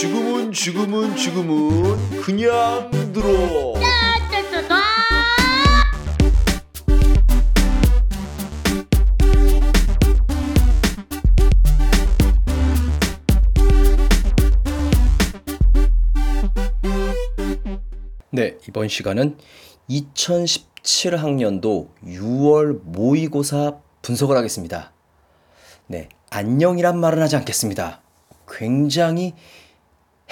지금은 지금은 지금은 그냥 들어. 네, 이번 시간은 2017학년도 6월 모의고사 분석을 하겠습니다. 네, 안녕이란 말은 하지 않겠습니다. 굉장히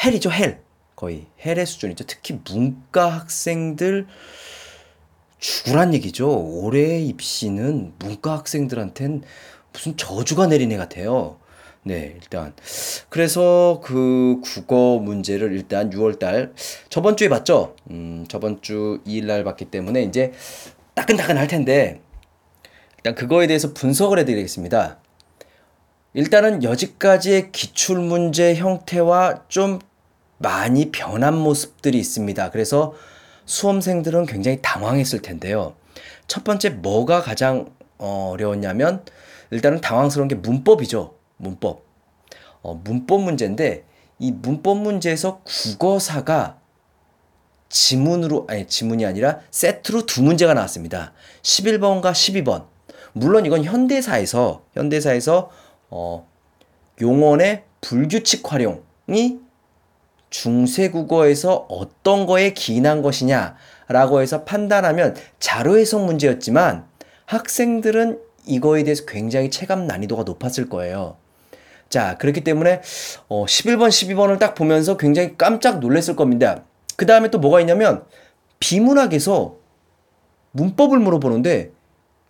헬이죠, 헬. 거의 헬의 수준이죠. 특히 문과 학생들 죽으란 얘기죠. 올해 입시는 문과 학생들한텐 무슨 저주가 내린 애 같아요. 네, 일단. 그래서 그 국어 문제를 일단 6월달, 저번 주에 봤죠? 음, 저번 주 2일날 봤기 때문에 이제 따끈따끈 할 텐데, 일단 그거에 대해서 분석을 해드리겠습니다. 일단은 여지까지의 기출문제 형태와 좀 많이 변한 모습들이 있습니다. 그래서 수험생들은 굉장히 당황했을 텐데요. 첫 번째 뭐가 가장 어, 어려웠냐면 일단은 당황스러운 게 문법이죠. 문법. 어, 문법 문제인데 이 문법 문제에서 국어사가 지문으로 아니 지문이 아니라 세트로 두 문제가 나왔습니다. 11번과 12번. 물론 이건 현대사에서 현대사에서 어, 용언의 불규칙 활용이 중세 국어에서 어떤 거에 기인한 것이냐라고 해서 판단하면 자료 해석 문제였지만 학생들은 이거에 대해서 굉장히 체감 난이도가 높았을 거예요. 자, 그렇기 때문에 어, 11번, 12번을 딱 보면서 굉장히 깜짝 놀랐을 겁니다. 그 다음에 또 뭐가 있냐면 비문학에서 문법을 물어보는데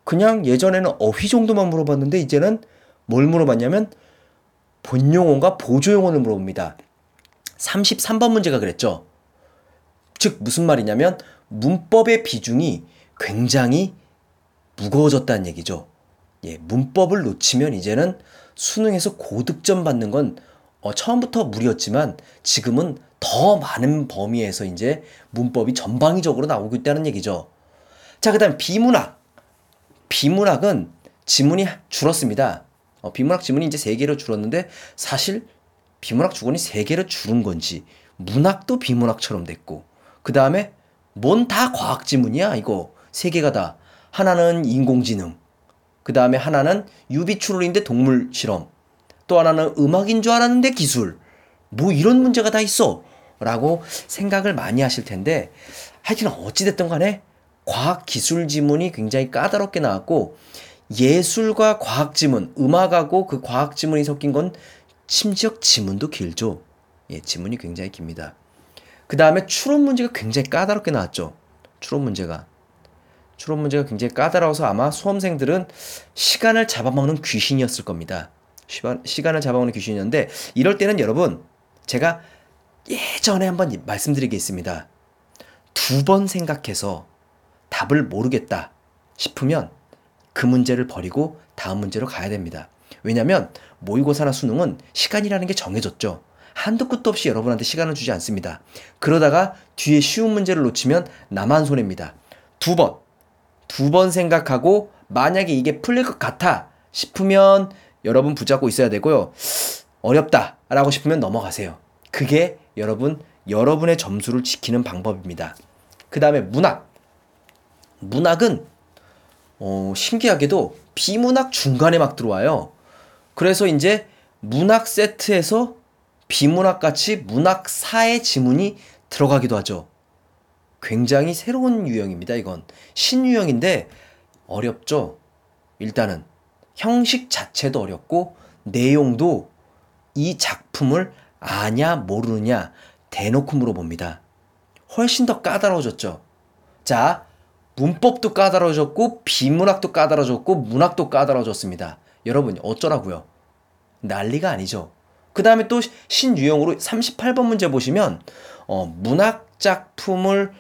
그냥 예전에는 어휘 정도만 물어봤는데 이제는 뭘 물어봤냐면 본용어과 보조용어를 물어봅니다. 33번 문제가 그랬죠. 즉 무슨 말이냐면 문법의 비중이 굉장히 무거워졌다는 얘기죠. 예, 문법을 놓치면 이제는 수능에서 고득점 받는 건 어, 처음부터 무리였지만 지금은 더 많은 범위에서 이제 문법이 전방위적으로 나오고 있다는 얘기죠. 자, 그 다음 비문학. 비문학은 지문이 줄었습니다. 어, 비문학 지문이 이제 3개로 줄었는데 사실 비문학 주권이 3개로 줄은 건지 문학도 비문학처럼 됐고 그 다음에 뭔 다 과학 지문이야 이거. 3개가 다. 하나는 인공지능 그 다음에 하나는 유비추론인데 동물 실험 또 하나는 음악인 줄 알았는데 기술. 뭐 이런 문제가 다 있어. 라고 생각을 많이 하실 텐데 하여튼 어찌됐든 간에 과학 기술 지문이 굉장히 까다롭게 나왔고 예술과 과학 지문, 음악하고 그 과학 지문이 섞인 건 심지어 지문도 길죠. 예, 지문이 굉장히 깁니다. 그 다음에 추론 문제가 굉장히 까다롭게 나왔죠. 추론 문제가. 추론 문제가 굉장히 까다로워서 아마 수험생들은 시간을 잡아먹는 귀신이었을 겁니다. 시간을 잡아먹는 귀신이었는데 이럴 때는 여러분 제가 예전에 한번 말씀드리겠습니다. 두 번 생각해서 답을 모르겠다 싶으면 그 문제를 버리고 다음 문제로 가야 됩니다. 왜냐하면 모의고사나 수능은 시간이라는 게 정해졌죠. 한도 끝도 없이 여러분한테 시간을 주지 않습니다. 그러다가 뒤에 쉬운 문제를 놓치면 나만 손해입니다. 두 번, 두 번 생각하고 만약에 이게 풀릴 것 같아 싶으면 여러분 붙잡고 있어야 되고요. 어렵다 라고 싶으면 넘어가세요. 그게 여러분, 여러분의 점수를 지키는 방법입니다. 그 다음에 문학. 문학은 어, 신기하게도 비문학 중간에 막 들어와요. 그래서 이제 문학 세트에서 비문학 같이 문학사의 지문이 들어가기도 하죠. 굉장히 새로운 유형입니다, 이건. 신유형인데 어렵죠? 일단은 형식 자체도 어렵고 내용도 이 작품을 아냐 모르느냐 대놓고 물어봅니다. 훨씬 더 까다로워졌죠. 자, 문법도 까다로워졌고 비문학도 까다로워졌고 문학도 까다로워졌습니다. 여러분 어쩌라고요? 난리가 아니죠. 그 다음에 또 신유형으로 38번 문제 보시면 어, 문학 작품을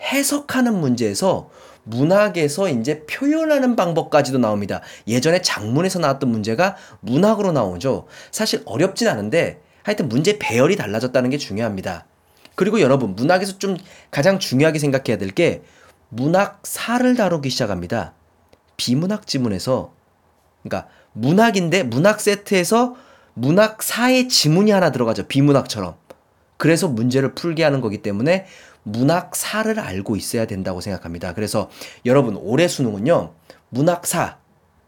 해석하는 문제에서 문학에서 이제 표현하는 방법까지도 나옵니다. 예전에 작문에서 나왔던 문제가 문학으로 나오죠. 사실 어렵진 않은데 하여튼 문제 배열이 달라졌다는 게 중요합니다. 그리고 여러분 문학에서 좀 가장 중요하게 생각해야 될 게 문학사를 다루기 시작합니다. 비문학 지문에서 그러니까 문학인데 문학 세트에서 문학사의 지문이 하나 들어가죠. 비문학처럼. 그래서 문제를 풀게 하는 거기 때문에 문학사를 알고 있어야 된다고 생각합니다. 그래서 여러분 올해 수능은요. 문학사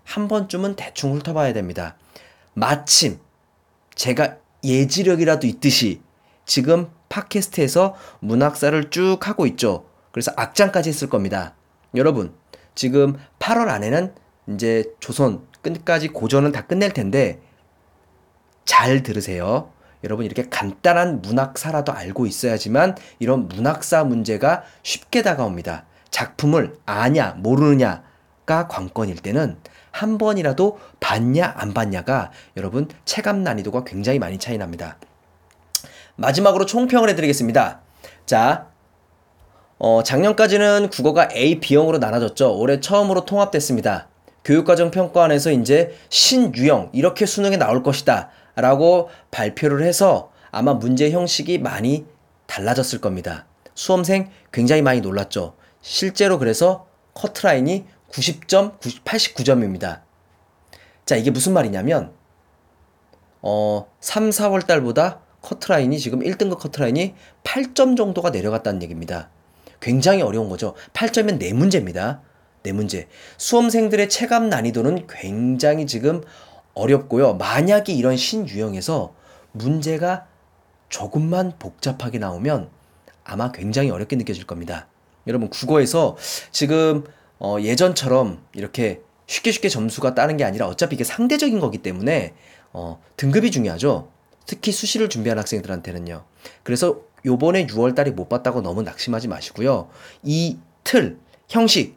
한 번쯤은 대충 훑어봐야 됩니다. 마침 제가 예지력이라도 있듯이 지금 팟캐스트에서 문학사를 쭉 하고 있죠. 그래서 악장까지 했을 겁니다. 여러분, 지금 8월 안에는 이제 조선 끝까지 고전은 다 끝낼 텐데 잘 들으세요. 여러분 이렇게 간단한 문학사라도 알고 있어야지만 이런 문학사 문제가 쉽게 다가옵니다. 작품을 아냐 모르느냐가 관건일 때는 한 번이라도 봤냐 안 봤냐가 여러분 체감 난이도가 굉장히 많이 차이 납니다. 마지막으로 총평을 해드리겠습니다. 자, 어, 작년까지는 국어가 A, B형으로 나눠졌죠. 올해 처음으로 통합됐습니다. 교육과정 평가원에서 이제 신유형 이렇게 수능에 나올 것이다 라고 발표를 해서 아마 문제 형식이 많이 달라졌을 겁니다. 수험생 굉장히 많이 놀랐죠. 실제로 그래서 커트라인이 90점, 89점입니다. 자, 이게 무슨 말이냐면, 어, 3, 4월 달보다 커트라인이 지금 1등급 커트라인이 8점 정도가 내려갔다는 얘기입니다. 굉장히 어려운 거죠. 8점이면 네 문제입니다. 네 문제. 수험생들의 체감 난이도는 굉장히 지금 어렵고요. 만약에 이런 신유형에서 문제가 조금만 복잡하게 나오면 아마 굉장히 어렵게 느껴질 겁니다. 여러분, 국어에서 지금 어 예전처럼 이렇게 쉽게 쉽게 점수가 따는 게 아니라 어차피 이게 상대적인 거기 때문에 어 등급이 중요하죠. 특히 수시를 준비한 학생들한테는요. 그래서 요번에 6월 달에 못 봤다고 너무 낙심하지 마시고요. 이 틀, 형식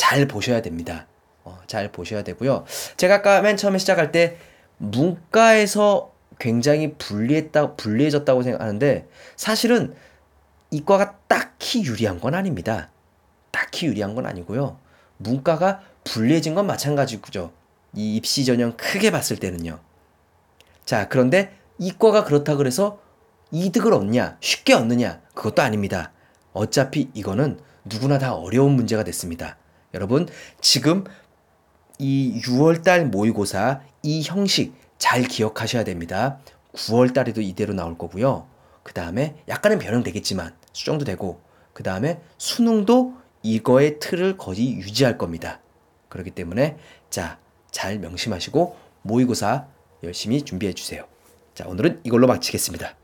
잘 보셔야 됩니다. 어, 잘 보셔야 되고요. 제가 아까 맨 처음에 시작할 때 문과에서 굉장히 불리했다, 불리해졌다고 생각하는데 사실은 이과가 딱히 유리한 건 아닙니다. 딱히 유리한 건 아니고요. 문과가 불리해진 건 마찬가지죠. 이 입시 전형 크게 봤을 때는요. 자, 그런데 이과가 그렇다 그래서 이득을 얻냐, 쉽게 얻느냐, 그것도 아닙니다. 어차피 이거는 누구나 다 어려운 문제가 됐습니다. 여러분, 지금 이 6월달 모의고사 이 형식 잘 기억하셔야 됩니다. 9월달에도 이대로 나올 거고요. 그 다음에 약간은 변형되겠지만 수정도 되고 그 다음에 수능도 이거의 틀을 거의 유지할 겁니다. 그렇기 때문에 자, 잘 명심하시고 모의고사 열심히 준비해 주세요. 자, 오늘은 이걸로 마치겠습니다.